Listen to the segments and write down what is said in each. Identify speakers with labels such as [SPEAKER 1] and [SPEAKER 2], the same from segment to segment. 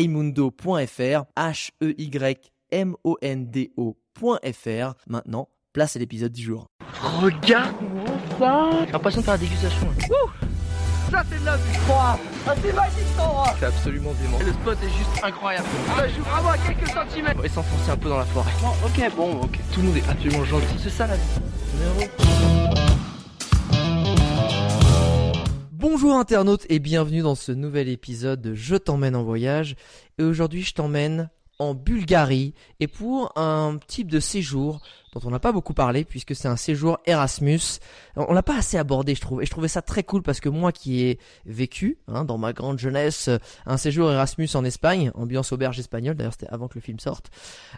[SPEAKER 1] heymundo.fr, H-E-Y-M-O-N-D-O.fr. Maintenant, place à l'épisode du jour.
[SPEAKER 2] Regarde-moi ça J'ai l'impression de faire la dégustation. Ouh ça c'est de la vue Ah c'est magique cet endroit C'est absolument dément. Le spot est juste incroyable. Ça joue vraiment à quelques centimètres. On va s'enfoncer un peu dans la forêt. ok, bon, ok. Tout le monde est absolument gentil. C'est ça la vie.
[SPEAKER 1] Bonjour internautes et bienvenue dans ce nouvel épisode de Je t'emmène en voyage. Et aujourd'hui je t'emmène en Bulgarie et pour un type de séjour dont on n'a pas beaucoup parlé puisque c'est un séjour Erasmus. On l'a pas assez abordé je trouve et je trouvais ça très cool parce que moi qui ai vécu hein, dans ma grande jeunesse un séjour Erasmus en Espagne, ambiance auberge espagnole, d'ailleurs c'était avant que le film sorte,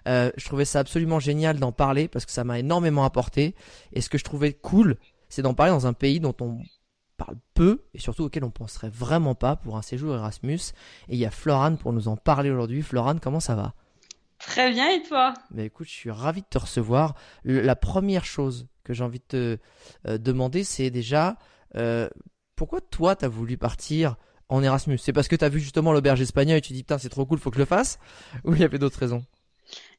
[SPEAKER 1] euh, je trouvais ça absolument génial d'en parler parce que ça m'a énormément apporté et ce que je trouvais cool c'est d'en parler dans un pays dont on parle peu et surtout auquel on penserait vraiment pas pour un séjour Erasmus. Et il y a Florane pour nous en parler aujourd'hui. Florane, comment ça va?
[SPEAKER 3] Très bien et toi?
[SPEAKER 1] Mais écoute, je suis ravi de te recevoir. La première chose que j'ai envie de te euh, demander, c'est déjà euh, pourquoi toi tu as voulu partir en Erasmus? C'est parce que tu as vu justement l'auberge espagnole et tu dis putain c'est trop cool, faut que je le fasse? Ou il y avait d'autres raisons?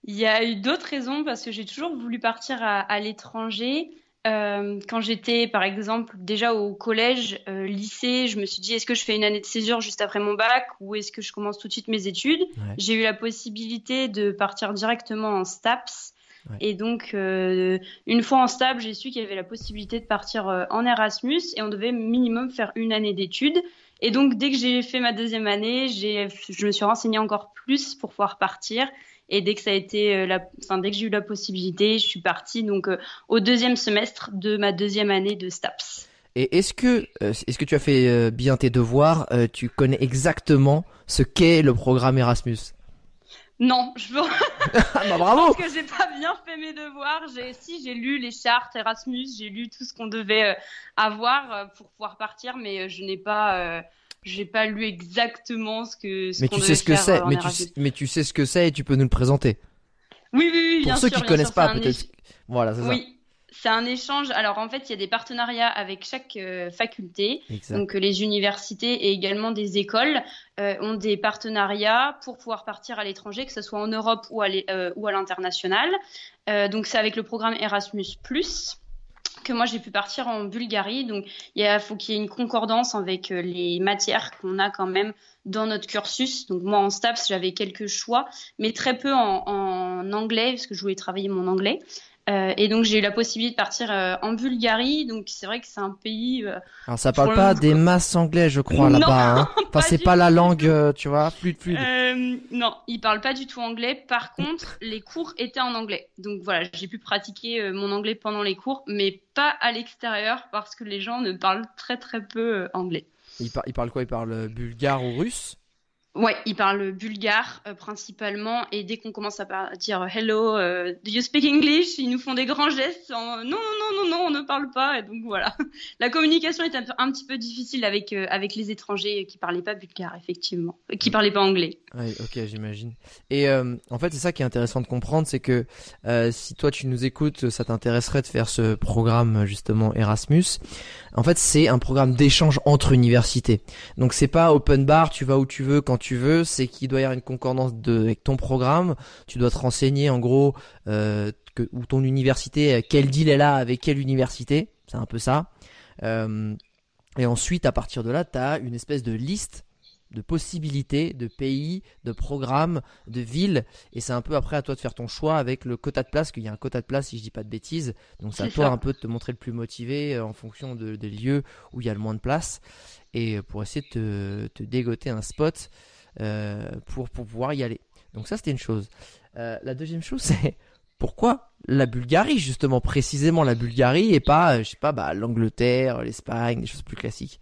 [SPEAKER 3] Il y a eu d'autres raisons parce que j'ai toujours voulu partir à l'étranger. Euh, quand j'étais, par exemple, déjà au collège, euh, lycée, je me suis dit est-ce que je fais une année de césure juste après mon bac ou est-ce que je commence tout de suite mes études J'ai eu la possibilité de partir directement en STAPS. Et donc, euh, une fois en STAPS, j'ai su qu'il y avait la possibilité de partir en Erasmus et on devait minimum faire une année d'études. Et donc, dès que j'ai fait ma deuxième année, je me suis renseignée encore plus pour pouvoir partir. Et dès que ça a été, euh, la, enfin, dès que j'ai eu la possibilité, je suis partie donc euh, au deuxième semestre de ma deuxième année de STAPS.
[SPEAKER 1] Et est-ce que, euh, est-ce que tu as fait bien tes devoirs Tu connais exactement ce qu'est le programme Erasmus?
[SPEAKER 3] Non, je veux.
[SPEAKER 1] ah bah bravo.
[SPEAKER 3] Parce que j'ai pas bien fait mes devoirs. J'ai, si j'ai lu les chartes Erasmus, j'ai lu tout ce qu'on devait avoir pour pouvoir partir, mais je n'ai pas j'ai pas lu exactement ce que. Ce
[SPEAKER 1] mais tu sais ce que c'est. Mais tu, mais tu sais ce que c'est et tu peux nous le présenter.
[SPEAKER 3] Oui, oui, oui.
[SPEAKER 1] Pour
[SPEAKER 3] bien
[SPEAKER 1] ceux
[SPEAKER 3] sûr,
[SPEAKER 1] qui connaissent pas, peut-être. Voilà, c'est
[SPEAKER 3] oui. C'est un échange. Alors en fait, il y a des partenariats avec chaque euh, faculté. Donc les universités et également des écoles euh, ont des partenariats pour pouvoir partir à l'étranger, que ce soit en Europe ou à euh, l'international. donc c'est avec le programme Erasmus+ que moi j'ai pu partir en Bulgarie. Donc il faut qu'il y ait une concordance avec euh, les matières qu'on a quand même dans notre cursus. Donc moi en STAPS j'avais quelques choix, mais très peu en, en anglais parce que je voulais travailler mon anglais. Euh, et donc j'ai eu la possibilité de partir euh, en Bulgarie, donc c'est vrai que c'est un pays. Euh,
[SPEAKER 1] Alors ça parle pas des masses anglais, je crois là-bas. Hein. Enfin c'est pas la langue, tu vois, fluide, fluide.
[SPEAKER 3] non, ils parlent pas du tout anglais. Par contre, les cours étaient en anglais, donc voilà, j'ai pu pratiquer mon anglais pendant les cours, mais pas à l'extérieur parce que les gens ne parlent très très peu anglais.
[SPEAKER 1] Ils, ils parlent quoi? Ils parlent bulgare ou russe?
[SPEAKER 3] Ouais, il parle bulgare euh, principalement et dès qu'on commence à dire hello, euh, do you speak English, ils nous font des grands gestes en non non non non on ne parle pas et donc voilà. La communication est un, petit peu difficile avec euh, avec les étrangers qui parlaient pas bulgare effectivement, qui parlaient pas anglais.
[SPEAKER 1] Ouais, ok, j'imagine. Et en fait, c'est ça qui est intéressant de comprendre, c'est que si toi tu nous écoutes, ça t'intéresserait de faire ce programme justement Erasmus. En fait, c'est un programme d'échange entre universités. Donc c'est pas open bar, tu vas où tu veux quand tu veux, c'est qu'il doit y avoir une concordance de, avec ton programme. Tu dois te renseigner en gros euh, que, ou ton université, euh, quel deal elle a avec quelle université. C'est un peu ça. Euh, et ensuite, à partir de là, tu as une espèce de liste de possibilités, de pays, de programmes, de villes. Et c'est un peu après à toi de faire ton choix avec le quota de place, qu'il y a un quota de place si je dis pas de bêtises. Donc c'est à toi un peu de te montrer le plus motivé en fonction des lieux où il y a le moins de place. Et pour essayer de te, te dégoter un spot pour, pour pouvoir y aller. Donc ça, c'était une chose. Euh, la deuxième chose, c'est pourquoi la Bulgarie, justement, précisément la Bulgarie, et pas, euh, je sais pas, bah, l'Angleterre, l'Espagne, des choses plus classiques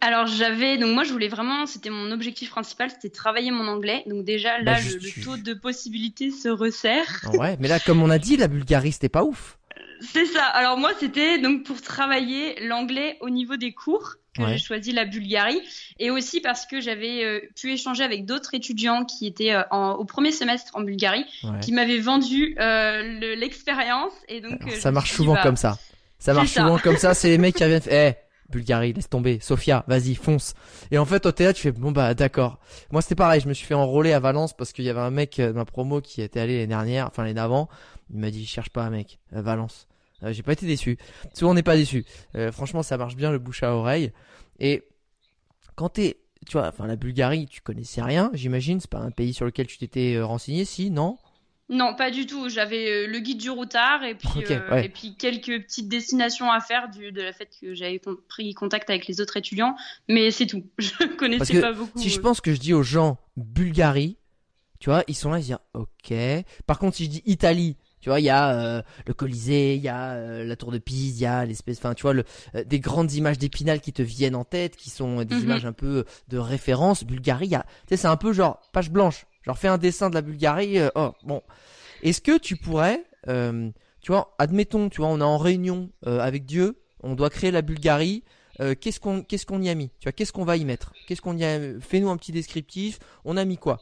[SPEAKER 3] Alors j'avais donc moi je voulais vraiment c'était mon objectif principal c'était travailler mon anglais donc déjà là bah, le, taux de possibilité se resserre.
[SPEAKER 1] Ouais mais là comme on a dit la Bulgarie c'était pas ouf.
[SPEAKER 3] C'est ça. Alors moi c'était donc pour travailler l'anglais au niveau des cours que j'ai choisi la Bulgarie et aussi parce que j'avais euh, pu échanger avec d'autres étudiants qui étaient euh, au premier semestre en Bulgarie qui m'avaient vendu euh, l'expérience et donc
[SPEAKER 1] ça marche souvent bah, comme ça. Ça marche souvent comme ça, c'est les mecs qui reviennent eh Bulgarie, laisse tomber. Sofia, vas-y, fonce. Et en fait, au théâtre, tu fais, bon bah d'accord. Moi, c'était pareil. Je me suis fait enrôler à Valence parce qu'il y avait un mec de ma promo qui était allé l'année dernière, enfin l'année d'avant. Il m'a dit, cherche pas un mec, à Valence. Euh, j'ai pas été déçu. Souvent, on n'est pas déçu. Euh, franchement, ça marche bien le bouche à oreille. Et quand t'es, tu vois, enfin la Bulgarie, tu connaissais rien, j'imagine. C'est pas un pays sur lequel tu t'étais euh, renseigné, si, non?
[SPEAKER 3] Non, pas du tout. J'avais le guide du routard et puis, et puis quelques petites destinations à faire du, de la fait que j'avais pris contact avec les autres étudiants, mais c'est tout. Je connaissais pas beaucoup.
[SPEAKER 1] Si je pense que je dis aux gens Bulgarie, tu vois, ils sont là, ils disent ok. Par contre, si je dis Italie, tu vois, il y a euh, le Colisée, il y a euh, la Tour de Pise, il y a l'espèce, enfin, tu vois, le, euh, des grandes images d'Épinal qui te viennent en tête, qui sont des mhm. images un peu de référence. Bulgarie, tu sais, c'est un peu genre page blanche. Genre, fais un dessin de la Bulgarie. oh, bon. Est-ce que tu pourrais, tu vois, admettons, tu vois, on est en réunion avec Dieu, on doit créer la Bulgarie. qu'est-ce qu'on qu'est-ce qu'on y a mis? Tu vois, qu'est-ce qu'on va y mettre? Qu'est-ce qu'on y a Fais-nous un petit descriptif. On a mis quoi?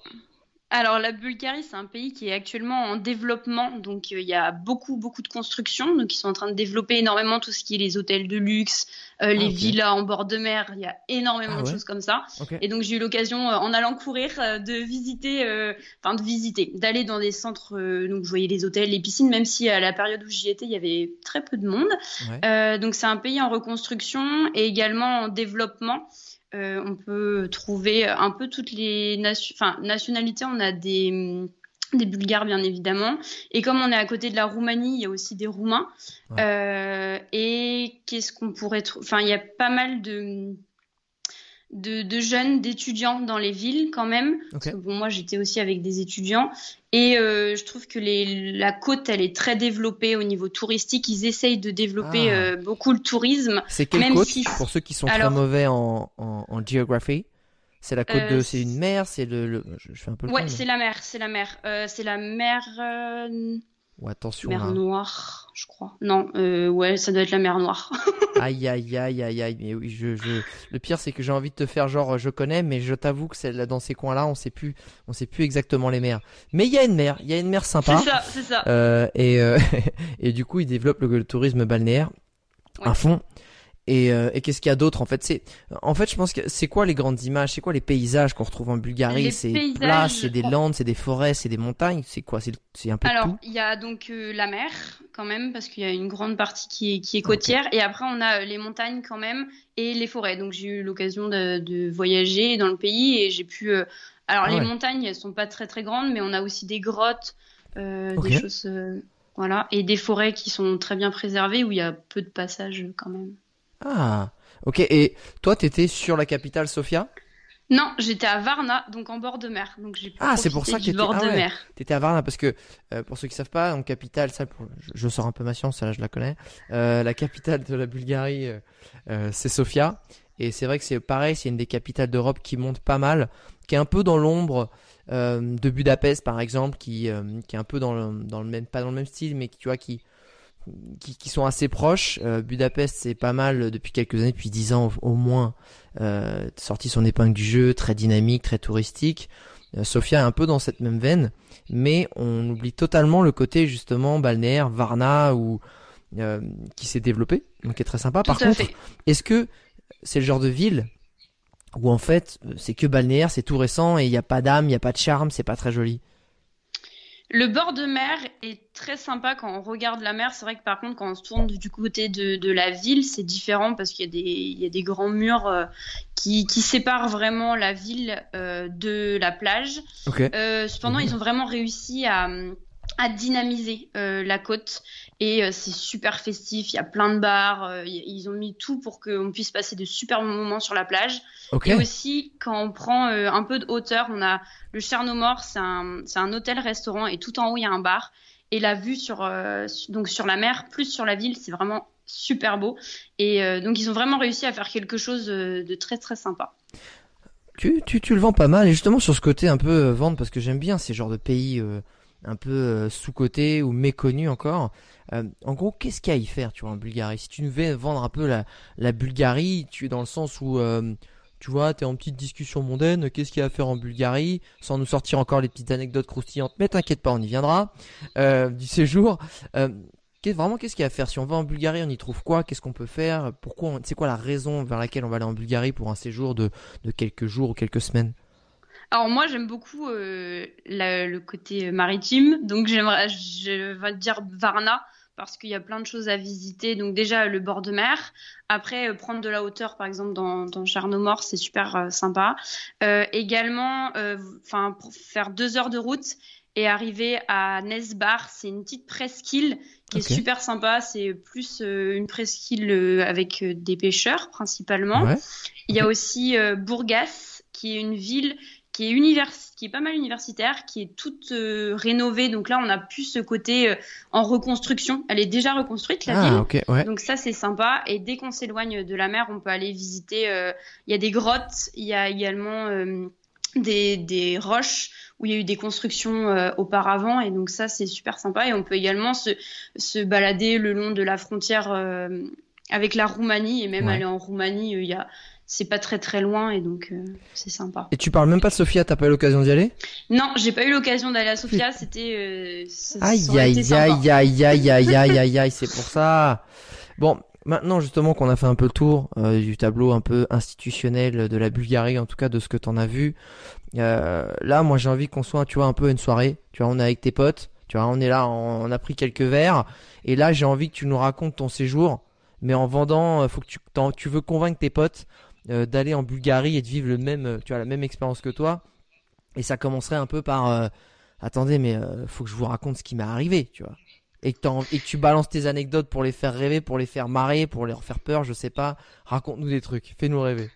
[SPEAKER 3] Alors la Bulgarie, c'est un pays qui est actuellement en développement, donc euh, il y a beaucoup beaucoup de constructions, donc ils sont en train de développer énormément tout ce qui est les hôtels de luxe, euh, les ah, villas en bord de mer, il y a énormément ah de choses comme ça. Et donc j'ai eu l'occasion, euh, en allant courir, de visiter, enfin de visiter, d'aller dans des centres, donc je voyais les hôtels, les piscines, même si à la période où j'y étais, il y avait très peu de monde. donc c'est un pays en reconstruction et également en développement. Euh, on peut trouver un peu toutes les nationalités. On a des, des Bulgares, bien évidemment. Et comme on est à côté de la Roumanie, il y a aussi des Roumains. Euh, et qu'est-ce qu'on pourrait trouver Enfin, il y a pas mal de de, jeunes, d'étudiants dans les villes quand même. bon, moi, j'étais aussi avec des étudiants. Et euh, je trouve que les, la côte, elle est très développée au niveau touristique. Ils essayent de développer ah. euh, beaucoup le tourisme.
[SPEAKER 1] C'est quelle côte Pour ceux qui sont très mauvais en, en, en géographie? C'est la côte de, euh, c'est une mer, c'est le, je, fais un peu.
[SPEAKER 3] ouais, c'est la mer, c'est la mer, c'est la mer.
[SPEAKER 1] Ou attention.
[SPEAKER 3] Mer Noire, je crois. Non, euh, ouais, ça doit être la mer Noire.
[SPEAKER 1] aïe, aïe, aïe, aïe, aïe. Mais oui, je, je... Le pire, c'est que j'ai envie de te faire genre, je connais, mais je t'avoue que c'est dans ces coins-là, on sait plus, on sait plus exactement les mers. Mais il y a une mer, il y a une mer sympa.
[SPEAKER 3] C'est ça, c'est ça.
[SPEAKER 1] Euh, et, euh, et du coup, ils développent le, tourisme balnéaire à fond. Et, euh, et qu'est-ce qu'il y a d'autre en fait? C'est en fait je pense que c'est quoi les grandes images, c'est quoi les paysages qu'on retrouve en Bulgarie? C'est des plages, c'est des landes, c'est des forêts, c'est des montagnes, c'est quoi? C'est un peu
[SPEAKER 3] Alors il y a donc euh, la mer quand même parce qu'il y a une grande partie qui est, qui est côtière. Et après on a euh, les montagnes quand même et les forêts. Donc j'ai eu l'occasion de, de, voyager dans le pays et j'ai pu. Alors ah les montagnes elles sont pas très très grandes mais on a aussi des grottes, des choses. voilà, et des forêts qui sont très bien préservées où il y a peu de passages quand même.
[SPEAKER 1] Ah, ok. Et toi, t'étais sur la capitale, Sofia?
[SPEAKER 3] Non, j'étais à Varna, donc en bord de mer. Donc j'ai
[SPEAKER 1] ah, c'est pour ça que
[SPEAKER 3] bord
[SPEAKER 1] ah
[SPEAKER 3] mer.
[SPEAKER 1] T'étais à Varna parce que euh, pour ceux qui savent pas, en capitale, ça, je, sors un peu ma science, là, je la connais. Euh, la capitale de la Bulgarie, euh, c'est Sofia. Et c'est vrai que c'est pareil, c'est une des capitales d'Europe qui monte pas mal, qui est un peu dans l'ombre de Budapest par exemple, qui, qui est un peu dans le, dans le même, pas dans le même style, mais qui, tu vois, qui qui, sont assez proches. Euh, Budapest, c'est pas mal depuis quelques années, depuis dix ans au, moins, euh, sorti son épingle du jeu, très dynamique, très touristique. Euh, Sofia est un peu dans cette même veine, mais on oublie totalement le côté justement balnéaire, Varna, ou qui s'est développé, donc est très sympa. Par contre, est-ce que c'est le genre de ville où en fait c'est que balnéaire, c'est tout récent et il n'y a pas d'âme, il n'y a pas de charme, c'est pas très joli?
[SPEAKER 3] Le bord de mer est très sympa quand on regarde la mer. C'est vrai que par contre, quand on se tourne du côté de, la ville, c'est différent parce qu'il y, a des grands murs euh, qui, séparent vraiment la ville euh, de la plage. Euh, cependant, ils ont vraiment réussi à, à dynamiser la côte et euh, c'est super festif. Il y a plein de bars. Euh, ils ont mis tout pour qu'on puisse passer de super moments sur la plage. Et aussi, quand on prend euh, un peu de hauteur, on a le Chernomor, c'est un, c'est un hôtel-restaurant et tout en haut, il y a un bar. Et la vue sur, donc sur la mer, plus sur la ville, c'est vraiment super beau. Et donc ils ont vraiment réussi à faire quelque chose de très très sympa.
[SPEAKER 1] Tu, tu, tu le vends pas mal, et justement sur ce côté un peu vendre, parce que j'aime bien ces genres de pays un peu sous-cotés ou méconnus encore. en gros, qu'est-ce qu'il y a à y faire, tu vois, en Bulgarie? Si tu veux vendre un peu la, Bulgarie, tu es dans le sens où tu vois, t'es en petite discussion mondaine, qu'est-ce qu'il y a à faire en Bulgarie, sans nous sortir encore les petites anecdotes croustillantes, mais t'inquiète pas, on y viendra, euh, du séjour. Euh, vraiment, qu'est-ce qu'il y a à faire? Si on va en Bulgarie, on y trouve quoi? Qu'est-ce qu'on peut faire? Pourquoi C'est quoi la raison vers laquelle on va aller en Bulgarie pour un séjour de, de quelques jours ou quelques semaines?
[SPEAKER 3] Alors moi j'aime beaucoup euh, le côté maritime, donc j'aimerais, je vais dire Varna parce qu'il y a plein de choses à visiter. Donc déjà le bord de mer. Après euh, prendre de la hauteur, par exemple dans, dans Charnomort, c'est super euh, sympa. Également, enfin faire deux heures de route et arriver à Nesbar, c'est une petite presqu'île qui est super sympa. C'est plus une presqu'île avec des pêcheurs principalement. Il y a aussi Bourgas, qui est une ville qui est, univers... qui est pas mal universitaire, qui est toute euh, rénovée. Donc là, on a plus ce côté euh, en reconstruction. Elle est déjà reconstruite, la ah, ville. Donc ça, c'est sympa. Et dès qu'on s'éloigne de la mer, on peut aller visiter. Euh, il y a des grottes, il y a également des, des, roches où il y a eu des constructions auparavant. Et donc ça, c'est super sympa. Et on peut également se, se balader le long de la frontière avec la Roumanie. Et même aller en Roumanie, il y a c'est pas très très loin et donc euh, c'est sympa.
[SPEAKER 1] Et tu parles même pas de Sofia, t'as pas eu l'occasion d'y aller?
[SPEAKER 3] Non, j'ai pas eu l'occasion d'aller à Sofia, c'était. Euh,
[SPEAKER 1] aïe aïe aïe aïe aïe aïe aïe aïe aïe, c'est pour ça. Bon, maintenant justement qu'on a fait un peu le tour euh, du tableau un peu institutionnel de la Bulgarie, en tout cas de ce que t'en as vu, euh, là moi j'ai envie qu'on soit, tu vois, un peu une soirée. Tu vois, on est avec tes potes, tu vois, on est là, on a pris quelques verres, et là j'ai envie que tu nous racontes ton séjour, mais en vendant, faut que tu, tu veux convaincre tes potes euh, d'aller en Bulgarie et de vivre le même, euh, tu vois, la même expérience que toi. Et ça commencerait un peu par, euh, attendez, mais faut que je vous raconte ce qui m'est arrivé, tu vois. Et que, et que tu balances tes anecdotes pour les faire rêver, pour les faire marrer, pour leur faire peur, je sais pas. Raconte-nous des trucs, fais-nous rêver.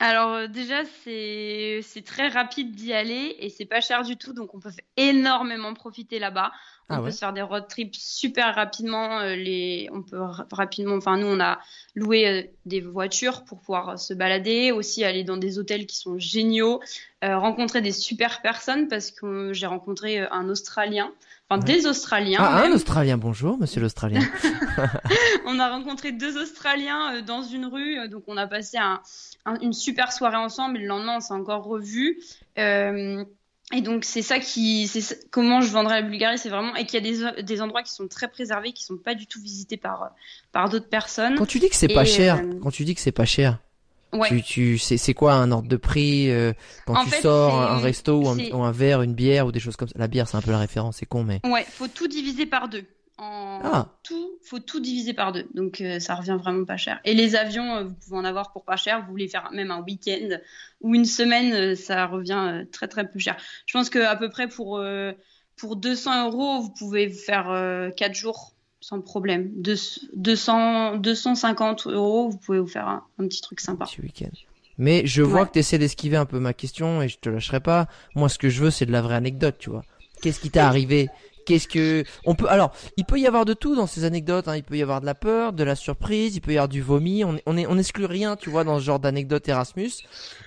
[SPEAKER 3] Alors déjà c'est c'est très rapide d'y aller et c'est pas cher du tout donc on peut énormément profiter là-bas. On ah peut se faire des road trips super rapidement. Euh, les, on peut rapidement, enfin nous on a loué euh, des voitures pour pouvoir euh, se balader, aussi aller dans des hôtels qui sont géniaux, rencontrer des super personnes parce que j'ai rencontré un Australien, enfin des Australiens.
[SPEAKER 1] Ah un Australien, bonjour Monsieur l'Australien.
[SPEAKER 3] on a rencontré deux Australiens dans une rue, donc on a passé un, une super soirée ensemble. Et le lendemain on s'est encore revus. Et donc c'est ça qui, c'est comment je vendrais la Bulgarie, c'est vraiment et qu'il y a des, des endroits qui sont très préservés, qui sont pas du tout visités par par d'autres personnes.
[SPEAKER 1] Quand tu dis que c'est pas cher, euh, quand tu dis que c'est pas cher, ouais. tu, tu c'est quoi un ordre de prix euh, quand tu sors un, resto ou un, ou un, verre, une bière ou des choses comme ça? La bière c'est un peu la référence, c'est con mais.
[SPEAKER 3] Ouais, faut tout diviser par deux en ah. tout, faut tout diviser par deux. Donc euh, ça revient vraiment pas cher. Et les avions, euh, vous pouvez en avoir pour pas cher. Vous voulez faire même un week-end ou une semaine, euh, ça revient très très peu cher. Je pense que à peu près pour pour 200 euros, vous pouvez faire 4 jours sans problème. 200, 250 euros, vous pouvez vous faire un, petit truc sympa.
[SPEAKER 1] Petit week-end. Mais je vois que tu essaies d'esquiver un peu ma question et je te lâcherai pas. Moi, ce que je veux, c'est de la vraie anecdote, tu vois. Qu'est-ce qui t'est arrivé Qu'est-ce que on peut alors il peut y avoir de tout dans ces anecdotes. Hein. Il peut y avoir de la peur, de la surprise, il peut y avoir du vomi. On on, rien, tu vois, dans ce genre d'anecdote Erasmus.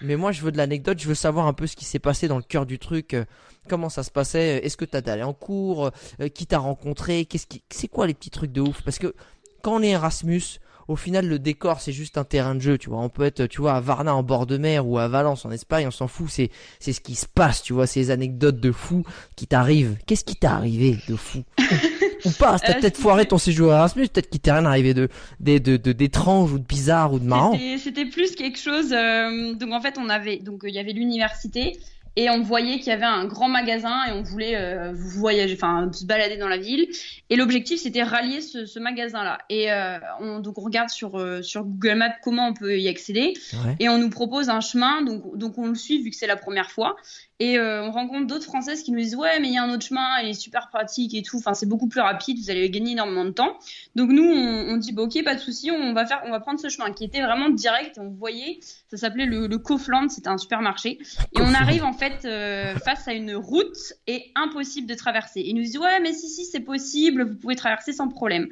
[SPEAKER 1] Mais moi, je veux de l'anecdote. Je veux savoir un peu ce qui s'est passé dans le cœur du truc. Euh, comment ça se passait Est-ce que t'as allé en cours euh, Qui t'a rencontré Qu'est-ce qui c'est quoi les petits trucs de ouf? Parce que quand on est Erasmus, au final le décor c'est juste un terrain de jeu tu vois. On peut être tu vois à Varna en bord de mer ou à Valence en Espagne on s'en fout. C'est c'est ce qui se passe tu vois. Ces anecdotes de fou qui t'arrivent. Qu'est-ce qui t'est arrivé de fou ou pas t'as euh, peut-être foiré ton séjour à Erasmus peut-être qu'il t'est rien arrivé de d'étrange ou de bizarre ou de marrant.
[SPEAKER 3] C'était plus quelque chose euh, donc en fait on avait donc il y avait l'université et on voyait qu'il y avait un grand magasin et on voulait euh, voyager, enfin se balader dans la ville. Et l'objectif c'était rallier ce, ce magasin-là. Et euh, on, donc on regarde sur euh, sur Google Maps comment on peut y accéder et on nous propose un chemin. Donc donc on le suit vu que c'est la première fois. Et euh, on rencontre d'autres Françaises qui nous disent ouais mais il y a un autre chemin, il est super pratique et tout. Enfin c'est beaucoup plus rapide, vous allez gagner énormément de temps. Donc nous on, on dit bah, ok pas de souci, on va faire, on va prendre ce chemin qui était vraiment direct. On voyait, ça s'appelait le, le Kaufland, c'était un supermarché. Et on arrive en fait euh, face à une route et impossible de traverser. Ils nous disent ouais mais si si c'est possible, vous pouvez traverser sans problème.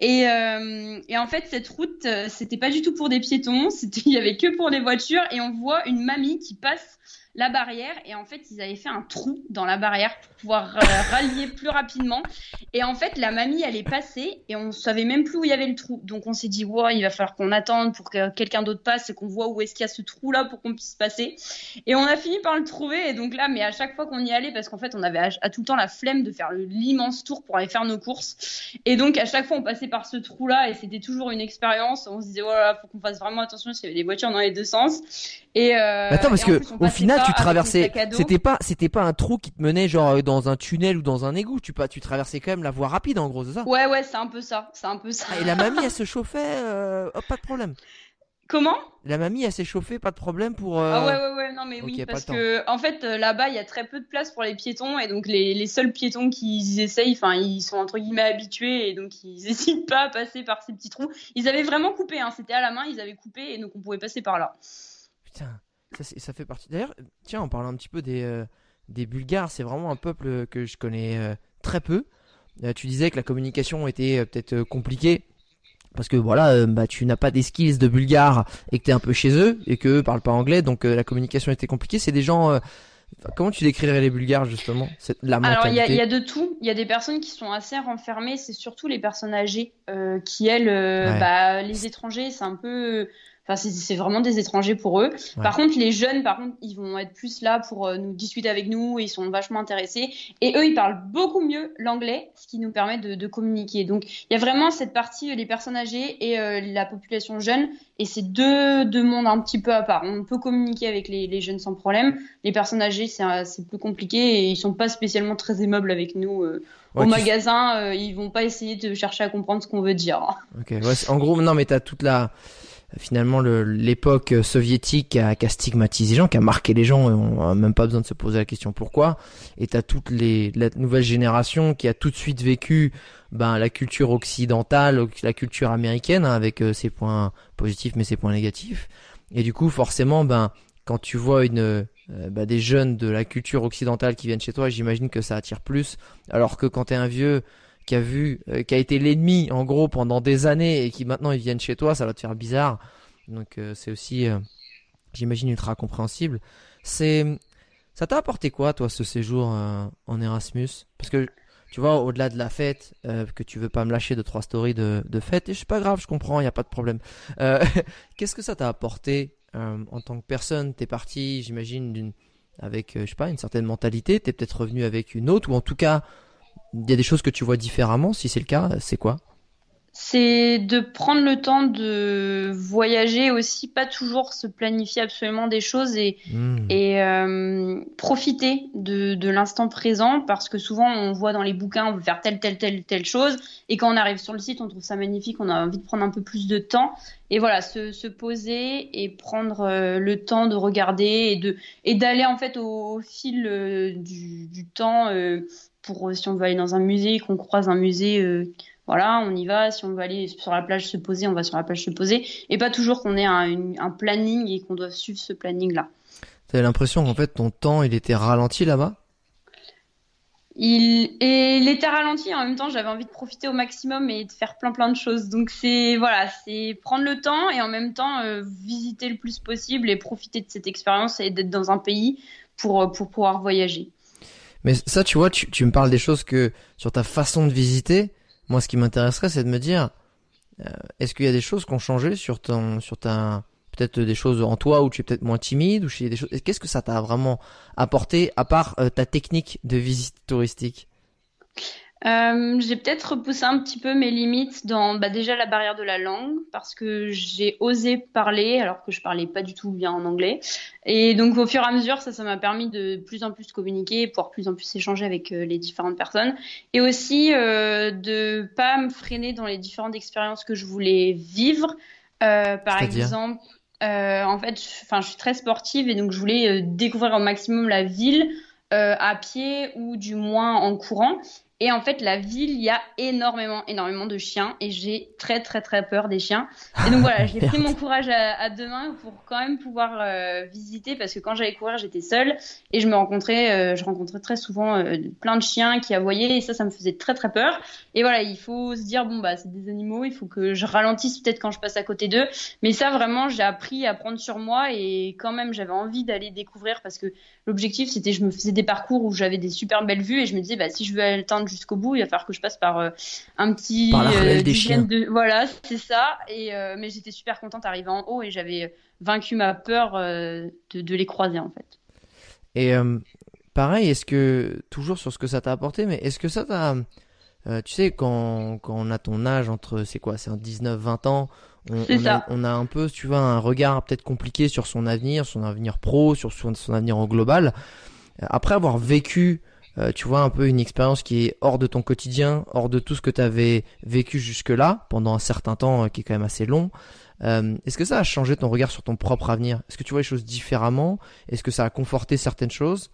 [SPEAKER 3] Et, et en fait, cette route, c'était pas du tout pour des piétons, c'était il y avait que pour les voitures. Et on voit une mamie qui passe la barrière et en fait ils avaient fait un trou dans la barrière pour pouvoir euh, rallier plus rapidement. Et en fait la mamie elle est passée et on savait même plus où il y avait le trou. Donc on s'est dit wow, il va falloir qu'on attende pour que quelqu'un d'autre passe et qu'on voit où est-ce qu'il y a ce trou là pour qu'on puisse passer. Et on a fini par le trouver et donc là mais à chaque fois qu'on y allait parce qu'en fait on avait à, tout le temps la flemme de faire l'immense tour pour aller faire nos courses. Et donc à chaque fois on passait par ce trou là et c'était toujours une expérience. On se disait voilà faut qu'on fasse vraiment attention parce qu'il y avait des voitures dans les deux sens. Et
[SPEAKER 1] euh, attends parce que au final tu traversais. C'était pas, c'était pas un trou qui te menait genre euh, dans un tunnel ou dans un égout. Tu pas, tu traversais quand même la voie rapide en gros, c'est ça?
[SPEAKER 3] Ouais, ouais, c'est un peu ça, c'est un peu ça.
[SPEAKER 1] Et la mamie, elle se chauffait, euh, pas de problème.
[SPEAKER 3] Comment?
[SPEAKER 1] La mamie, elle s'est chauffée, pas de problème pour.
[SPEAKER 3] Euh, ah ouais, ouais, ouais, non, mais oui, parce que en fait, là-bas, il y a très peu de place pour les piétons et donc les, les seuls piétons qui essayent, enfin, ils sont entre guillemets habitués et donc ils n'hésitent pas à passer par ces petits trous. Ils avaient vraiment coupé, hein, c'était à la main, ils avaient coupé et donc on pouvait passer par là.
[SPEAKER 1] Putain. Ça, ça fait partie. D'ailleurs, tiens, en parlant un petit peu des, euh, des Bulgares, c'est vraiment un peuple que je connais euh, très peu. Euh, tu disais que la communication était peut-être compliquée parce que voilà, bah, tu n'as pas des skills de bulgare et que tu es un peu chez eux et qu'eux parlent pas anglais, donc la communication était compliquée. C'est des gens. comment tu décrirais les Bulgares justement
[SPEAKER 3] la Alors il y, y, a de tout. Il y a des personnes qui sont assez renfermées. C'est surtout les personnes âgées qui elles, bah, les étrangers, c'est un peu Enfin, c'est vraiment des étrangers pour eux. Par contre, les jeunes, par contre, ils vont être plus là pour euh, nous discuter avec nous. ils sont vachement intéressés. Et eux, ils parlent beaucoup mieux l'anglais, ce qui nous permet de, communiquer. Donc, il y a vraiment cette partie, les personnes âgées et euh, la population jeune. Et c'est deux, deux mondes un petit peu à part. On peut communiquer avec les, jeunes sans problème. Les personnes âgées, c'est plus compliqué et ils sont pas spécialement très aimables avec nous. Euh, au magasin, ils vont pas essayer de chercher à comprendre ce qu'on veut dire.
[SPEAKER 1] Ok, en gros, non, mais tu as toute la finalement l'époque soviétique qui a, qui a, stigmatisé les gens, qui a marqué les gens, et on a même pas besoin de se poser la question pourquoi. Et t'as toute la nouvelle génération qui a tout de suite vécu ben, la culture occidentale, la culture américaine, hein, avec euh, ses points positifs mais ses points négatifs. Et du coup, forcément, ben, quand tu vois une, euh, ben, des jeunes de la culture occidentale qui viennent chez toi, j'imagine que ça attire plus. Alors que quand t'es un vieux qui a vu, euh, qui a été l'ennemi en gros pendant des années et qui maintenant ils viennent chez toi, ça va te faire bizarre. Donc euh, c'est aussi, euh, j'imagine, ultra compréhensible. C'est, ça t'a apporté quoi toi ce séjour en Erasmus? Parce que tu vois, au-delà de la fête, que tu veux pas me lâcher de trois stories de, de fête, et c'est pas grave, je comprends, il y a pas de problème. Qu'est-ce que ça t'a apporté en tant que personne? T'es parti, j'imagine, avec, je sais pas, une certaine mentalité. T'es peut-être revenu avec une autre, ou en tout cas il y a des choses que tu vois différemment Si c'est le cas, c'est quoi?
[SPEAKER 3] C'est de prendre le temps de voyager aussi, pas toujours se planifier absolument des choses et, hmm. et euh, profiter de, de l'instant présent parce que souvent on voit dans les bouquins on veut faire telle, telle, telle, telle chose et quand on arrive sur le site on trouve ça magnifique, on a envie de prendre un peu plus de temps et voilà, se, se poser et prendre euh, le temps de regarder et de et d'aller en fait au, fil euh, du, du, temps pour si on veut aller dans un musée, qu'on croise un musée, euh, voilà, on y va. Si on veut aller sur la plage se poser, on va sur la plage se poser. Et pas toujours qu'on ait un, un, planning et qu'on doit suivre ce planning-là.
[SPEAKER 1] T'avais l'impression qu'en fait ton temps il était ralenti là-bas?
[SPEAKER 3] Il, et il était ralenti en même temps j'avais envie de profiter au maximum et de faire plein plein de choses donc c'est voilà c'est prendre le temps et en même temps euh, visiter le plus possible et profiter de cette expérience et d'être dans un pays pour pour pouvoir voyager
[SPEAKER 1] mais ça, tu vois, tu, tu me parles des choses que sur ta façon de visiter. Moi, ce qui m'intéresserait, c'est de me dire, euh, est-ce qu'il y a des choses qui ont changé sur ton, sur ta, peut-être des choses en toi où tu es peut-être moins timide ou des choses. Qu'est-ce que ça t'a vraiment apporté à part euh, ta technique de visite touristique?
[SPEAKER 3] Euh, j'ai peut-être repoussé un petit peu mes limites dans bah, déjà la barrière de la langue parce que j'ai osé parler alors que je parlais pas du tout bien en anglais. Et donc au fur et à mesure ça ça m'a permis de plus en plus communiquer pouvoir plus en plus échanger avec euh, les différentes personnes. Et aussi euh, de pas me freiner dans les différentes expériences que je voulais vivre. Euh, par exemple en fait enfin je suis très sportive et donc je voulais découvrir au maximum la ville à pied ou du moins en courant Et en fait, la ville, il y a énormément, énormément de chiens et j'ai très, très, très peur des chiens. Et donc voilà, j'ai pris mon courage à, deux mains pour quand même pouvoir euh, visiter parce que quand j'allais courir, j'étais seule et je me rencontrais, euh, je rencontrais très souvent euh, plein de chiens qui aboyaient et ça, ça me faisait très, très peur. Et voilà, il faut se dire, bon, bah, c'est des animaux, il faut que je ralentisse peut-être quand je passe à côté d'eux. Mais ça, vraiment, j'ai appris à prendre sur moi et quand même, j'avais envie d'aller découvrir parce que l'objectif, c'était, je me faisais des parcours où j'avais des super belles vues et je me disais, bah, si je veux atteindre jusqu'au bout. Il va falloir que je passe par euh, un petit
[SPEAKER 1] euh, De...
[SPEAKER 3] Voilà, c'est ça. Et euh, mais j'étais super contente d'arriver en haut et j'avais vaincu ma peur de, de, les croiser en fait.
[SPEAKER 1] Et pareil, est-ce que toujours sur ce que ça t'a apporté, mais est-ce que ça t'a tu sais, quand, quand on a ton âge entre, c'est quoi, c'est 19, 20 ans, on, on, a, on, a, un peu, tu vois, un regard peut-être compliqué sur son avenir, son avenir pro, sur son, son avenir en global. Après avoir vécu euh, tu vois un peu une expérience qui est hors de ton quotidien, hors de tout ce que tu avais vécu jusque-là, pendant un certain temps euh, qui est quand même assez long. Euh, est-ce que ça a changé ton regard sur ton propre avenir? Est-ce que tu vois les choses différemment? Est-ce que ça a conforté certaines choses?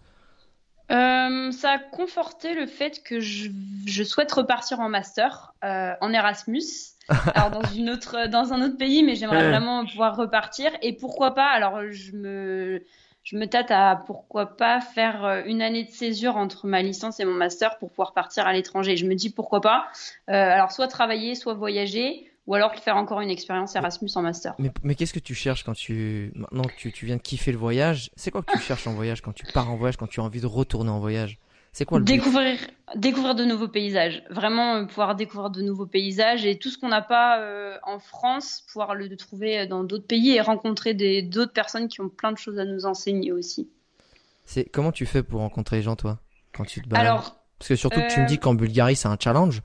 [SPEAKER 3] Ça a conforté le fait que je, je souhaite repartir en master en Erasmus. alors dans une autre dans un autre pays mais j'aimerais vraiment pouvoir repartir. Et pourquoi pas? Alors je me je me tâte à pourquoi pas faire euh, une année de césure entre ma licence et mon master pour pouvoir partir à l'étranger. Je me dis pourquoi pas. Euh, alors soit travailler, soit voyager, ou alors faire encore une expérience Erasmus en master.
[SPEAKER 1] Mais, mais qu'est-ce que tu cherches quand tu maintenant que tu, tu viens de kiffer le voyage? C'est quoi que tu cherches en voyage quand tu pars en voyage, quand tu as envie de retourner en voyage? C'est quoi le
[SPEAKER 3] découvrir, découvrir de nouveaux paysages. Vraiment euh, pouvoir découvrir de nouveaux paysages et tout ce qu'on n'a pas euh, en France, pouvoir le trouver dans d'autres pays et rencontrer d'autres personnes qui ont plein de choses à nous enseigner aussi.
[SPEAKER 1] C'est comment tu fais pour rencontrer les gens toi quand tu te balades? Alors, parce que surtout que tu me dis euh, qu'en Bulgarie c'est un challenge.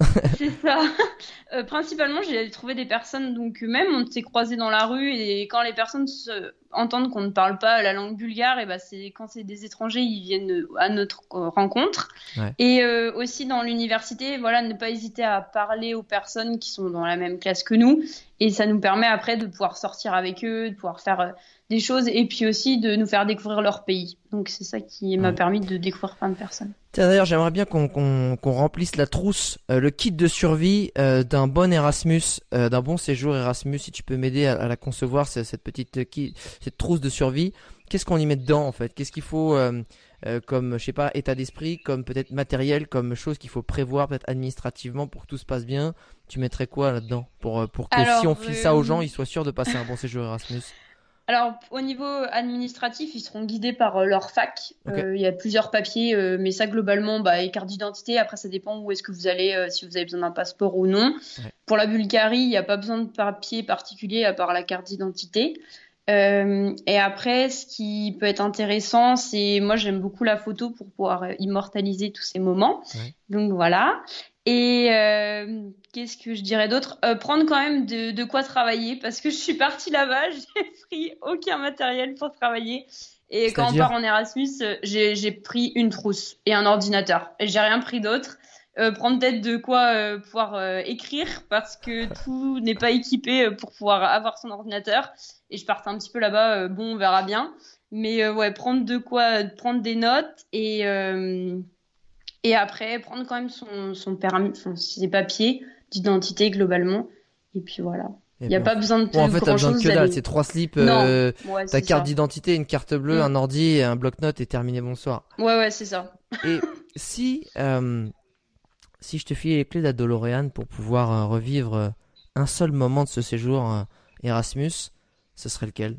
[SPEAKER 3] c'est ça. principalement, j'ai trouvé des personnes, donc même on s'est croisés dans la rue et quand les personnes se, entendre qu'on ne parle pas la langue bulgare, et ben c'est quand c'est des étrangers, ils viennent à notre rencontre. Et euh, aussi dans l'université, voilà, ne pas hésiter à parler aux personnes qui sont dans la même classe que nous, et ça nous permet après de pouvoir sortir avec eux, de pouvoir faire euh, des choses, et puis aussi de nous faire découvrir leur pays. Donc c'est ça qui m'a permis de découvrir plein de personnes.
[SPEAKER 1] D'ailleurs, j'aimerais bien qu'on remplisse la trousse, euh, le kit de survie d'un bon Erasmus, d'un bon séjour Erasmus. Si tu peux m'aider à, la concevoir, cette petite cette trousse de survie, qu'est-ce qu'on y met dedans en fait? Qu'est-ce qu'il faut euh, euh, comme, je sais pas, état d'esprit, comme peut-être matériel, comme chose qu'il faut prévoir peut-être administrativement pour que tout se passe bien? Tu mettrais quoi là-dedans pour, euh, pour que si on file ça aux gens, ils soient sûrs de passer un bon séjour Erasmus?
[SPEAKER 3] Alors, au niveau administratif, ils seront guidés par leur fac. il y a plusieurs papiers, mais ça, globalement, bah, carte d'identité. Après, ça dépend où est-ce que vous allez, si vous avez besoin d'un passeport ou non. Pour la Bulgarie, il n'y a pas besoin de papier particulier à part la carte d'identité. Euh, et après, ce qui peut être intéressant, c'est moi j'aime beaucoup la photo pour pouvoir euh, immortaliser tous ces moments. Donc voilà. Et euh, qu'est-ce que je dirais d'autre? Euh, Prendre quand même de, de, quoi travailler parce que je suis partie là-bas, j'ai pris aucun matériel pour travailler. Et quand on part en Erasmus, euh, j'ai pris une trousse et un ordinateur. Et j'ai rien pris d'autre. Euh, prendre peut-être de quoi euh, pouvoir euh, écrire parce que tout n'est pas équipé pour pouvoir avoir son ordinateur. Et je partais un petit peu là-bas, bon, on verra bien. Mais ouais, prendre de quoi, prendre des notes et, et après prendre quand même son, son permis, ses papiers d'identité globalement. Et puis voilà. Il n'y a pas besoin de
[SPEAKER 1] bon, En fait, t'as besoin de que dalle. C'est trois slips, ta carte d'identité, une carte bleue, mm. un ordi, un bloc-notes et terminé, bonsoir.
[SPEAKER 3] Ouais, ouais, c'est ça.
[SPEAKER 1] Et si, si je te filais les clés de la DeLorean pour pouvoir euh, revivre euh, un seul moment de ce séjour euh, Erasmus, ce serait lequel?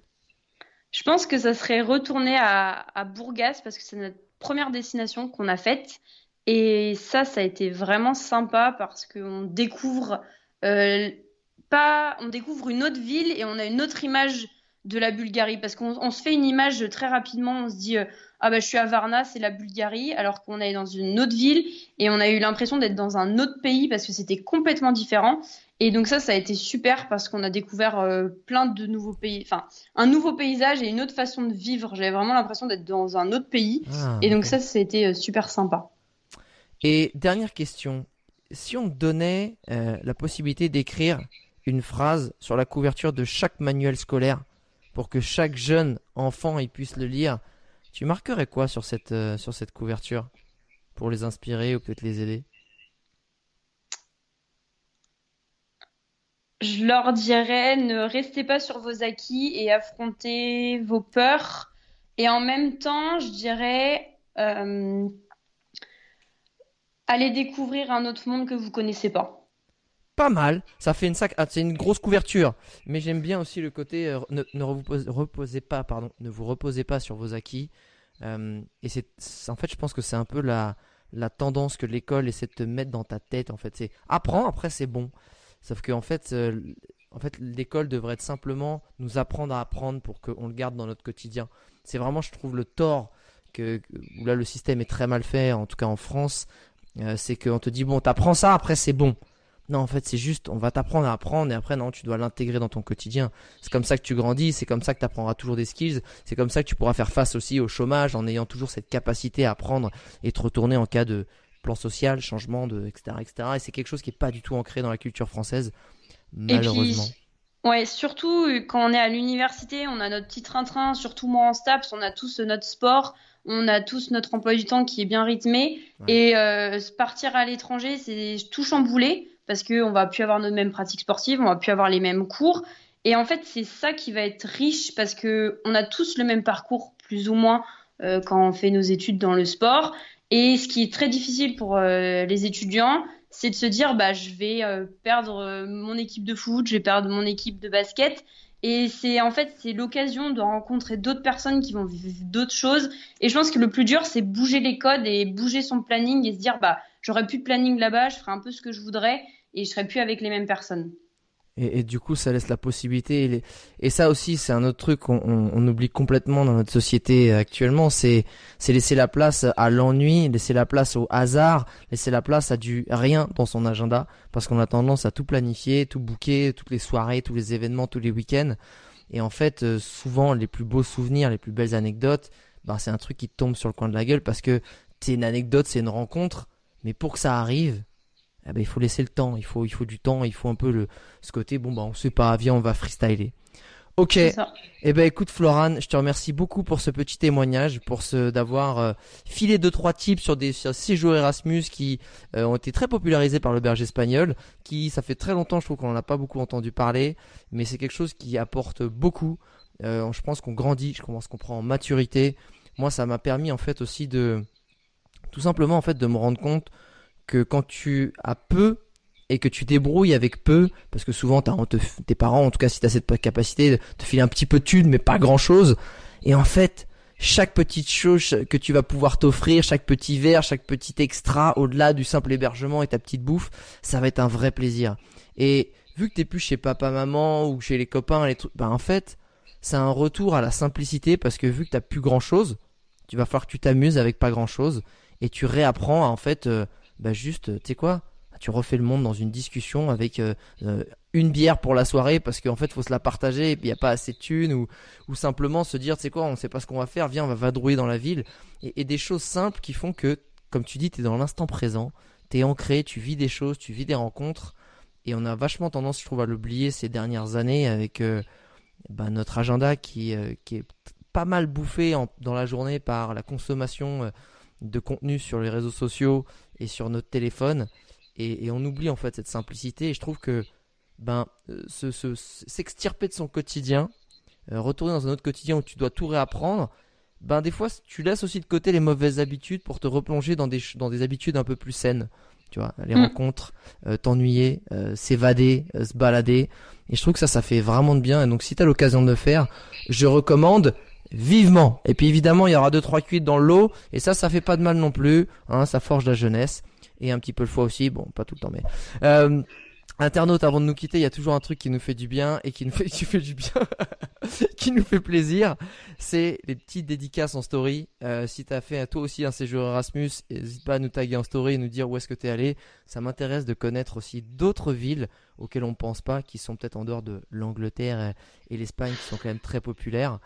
[SPEAKER 3] Je pense que ça serait retourner à, Bourgas parce que c'est notre première destination qu'on a faite. Et ça, ça a été vraiment sympa parce qu'on découvre pas, on découvre une autre ville et on a une autre image de la Bulgarie parce qu'on se fait une image très rapidement. On se dit ah bah je suis à Varna, c'est la Bulgarie, alors qu'on est dans une autre ville et on a eu l'impression d'être dans un autre pays parce que c'était complètement différent. Et donc ça, ça a été super parce qu'on a découvert euh, plein de nouveaux pays, enfin un nouveau paysage et une autre façon de vivre. J'avais vraiment l'impression d'être dans un autre pays. Ah, et donc ça, ça a été euh, super sympa.
[SPEAKER 1] Et dernière question, si on donnait euh, la possibilité d'écrire une phrase sur la couverture de chaque manuel scolaire pour que chaque jeune enfant y puisse le lire, tu marquerais quoi sur cette, euh, sur cette couverture pour les inspirer ou peut-être les aider?
[SPEAKER 3] Je leur dirais ne restez pas sur vos acquis et affrontez vos peurs. Et en même temps, je dirais euh, allez découvrir un autre monde que vous connaissez pas.
[SPEAKER 1] Pas mal, ça fait une sac, ah, c'est une grosse couverture. Mais j'aime bien aussi le côté euh, ne, ne reposez pas, pardon, ne vous reposez pas sur vos acquis. Euh, et c'est, en fait, je pense que c'est un peu la, la tendance que l'école essaie de te mettre dans ta tête. En fait, c'est apprends, après c'est bon. Sauf que en fait, euh, en fait, l'école devrait être simplement nous apprendre à apprendre pour qu'on le garde dans notre quotidien. C'est vraiment, je trouve, le tort que, là le système est très mal fait, en tout cas en France. C'est qu'on te dit bon, t'apprends ça, après c'est bon. Non, en fait, c'est juste, on va t'apprendre à apprendre et après, non, tu dois l'intégrer dans ton quotidien. C'est comme ça que tu grandis, c'est comme ça que tu apprendras toujours des skills, c'est comme ça que tu pourras faire face aussi au chômage en ayant toujours cette capacité à apprendre et te retourner en cas de plan social, changement, de, etc., etc. Et c'est quelque chose qui n'est pas du tout ancré dans la culture française, malheureusement.
[SPEAKER 3] Ouais, surtout quand on est à l'université, on a notre petit train-train, surtout moi en STAPS, on a tous notre sport, on a tous notre emploi du temps qui est bien rythmé. Et euh, partir à l'étranger, c'est tout chamboulé parce qu'on va plus avoir nos mêmes pratiques sportives, on va plus avoir les mêmes cours. Et en fait, c'est ça qui va être riche parce que on a tous le même parcours, plus ou moins, euh, quand on fait nos études dans le sport. Et ce qui est très difficile pour euh, les étudiants, c'est de se dire, bah, je vais perdre mon équipe de foot, je vais perdre mon équipe de basket. Et c'est en fait c'est l'occasion de rencontrer d'autres personnes qui vont vivre d'autres choses. Et je pense que le plus dur c'est bouger les codes et bouger son planning et se dire bah j'aurais plus de planning là-bas, je ferai un peu ce que je voudrais et je serai plus avec les mêmes personnes.
[SPEAKER 1] Et, du coup, ça laisse la possibilité. Et, ça aussi, c'est un autre truc qu'on on, oublie complètement dans notre société actuellement. C'est laisser la place à l'ennui, laisser la place au hasard, laisser la place à du rien dans son agenda, parce qu'on a tendance à tout planifier, tout booker, toutes les soirées, tous les événements, tous les week-ends. Et en fait, euh, souvent, les plus beaux souvenirs, les plus belles anecdotes, ben, c'est un truc qui tombe sur le coin de la gueule parce que c'est une anecdote, c'est une rencontre, mais pour que ça arrive, eh ben, il faut laisser le temps, il faut, il faut du temps, il faut un peu le, ce côté, bon, bah, on sait pas, viens, on va freestyler. Ok. Eh ben, écoute, Florane, je te remercie beaucoup pour ce petit témoignage, pour ce, d'avoir euh, filé deux, trois tips sur des sur séjours Erasmus qui euh, ont été très popularisés par le berger espagnol, qui, ça fait très longtemps, je trouve qu'on en a pas beaucoup entendu parler, mais c'est quelque chose qui apporte beaucoup. Euh, je pense qu'on grandit, je commence qu'on prend en maturité. Moi, ça m'a permis, en fait, aussi de, tout simplement, en fait, de me rendre compte que quand tu as peu et que tu débrouilles avec peu, parce que souvent tes parents, en tout cas si tu as cette capacité, te filer un petit peu de thunes, mais pas grand chose. Et en fait, chaque petite chose que tu vas pouvoir t'offrir, chaque petit verre, chaque petit extra, au-delà du simple hébergement et ta petite bouffe, ça va être un vrai plaisir. Et vu que t'es plus chez papa, maman ou chez les copains, les trucs, bah en fait, c'est un retour à la simplicité parce que vu que t'as plus grand chose, tu vas falloir que tu t'amuses avec pas grand chose et tu réapprends à en fait euh, bah juste, tu sais quoi tu refais le monde dans une discussion avec euh, euh, une bière pour la soirée parce qu'en fait faut se la partager et il n'y a pas assez de thunes ou, ou simplement se dire tu sais quoi on sait pas ce qu'on va faire viens on va vadrouiller dans la ville. Et, des choses simples qui font que comme tu dis tu es dans l'instant présent tu es ancré tu vis des choses tu vis des rencontres. Et on a vachement tendance je trouve à l'oublier ces dernières années avec euh, bah, notre agenda qui, qui est pas mal bouffé dans la journée par la consommation de contenu sur les réseaux sociaux et sur notre téléphone. Et, on oublie en fait cette simplicité. Et je trouve que ben euh, s'extirper de son quotidien euh, retourner dans un autre quotidien où tu dois tout réapprendre ben des fois tu laisses aussi de côté les mauvaises habitudes pour te replonger dans des dans des habitudes un peu plus saines. Tu vois les mm. rencontres euh, t'ennuyer s'évader se balader. Et je trouve que ça ça fait vraiment de bien. Et donc si tu as l'occasion de le faire je recommande vivement. Et puis évidemment, il y aura deux trois cuites dans l'eau et ça, ça fait pas de mal non plus. Hein, ça forge la jeunesse et un petit peu le foie aussi. Bon, pas tout le temps, mais. Euh, Internaute, avant de nous quitter, il y a toujours un truc qui nous fait du bien et qui nous fait, qui fait du bien, qui nous fait plaisir. C'est les petites dédicaces en story. Euh, si t'as fait toi aussi un séjour Erasmus, n'hésite pas à nous taguer en story et nous dire où est-ce que t'es allé. Ça m'intéresse de connaître aussi d'autres villes auxquelles on pense pas, qui sont peut-être en dehors de l'Angleterre et l'Espagne, qui sont quand même très populaires.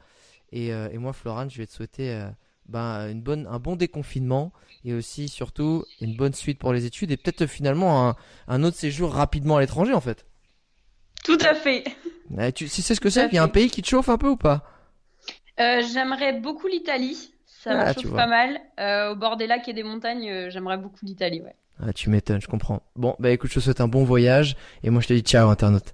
[SPEAKER 1] Euh, et, moi, Florent, je vais te souhaiter euh, ben, une bonne, un bon déconfinement et aussi, surtout, une bonne suite pour les études et peut-être finalement un, autre séjour rapidement à l'étranger en fait.
[SPEAKER 3] Tout à fait.
[SPEAKER 1] tu, si c'est ce que c'est, il y a un pays qui te chauffe un peu ou pas?
[SPEAKER 3] Euh, J'aimerais beaucoup l'Italie. Ça ah, me chauffe pas mal. au bord des lacs et des montagnes, j'aimerais beaucoup l'Italie, ouais.
[SPEAKER 1] Ah, tu m'étonnes, je comprends. Bon, bah écoute, je te souhaite un bon voyage et moi je te dis ciao, internaute.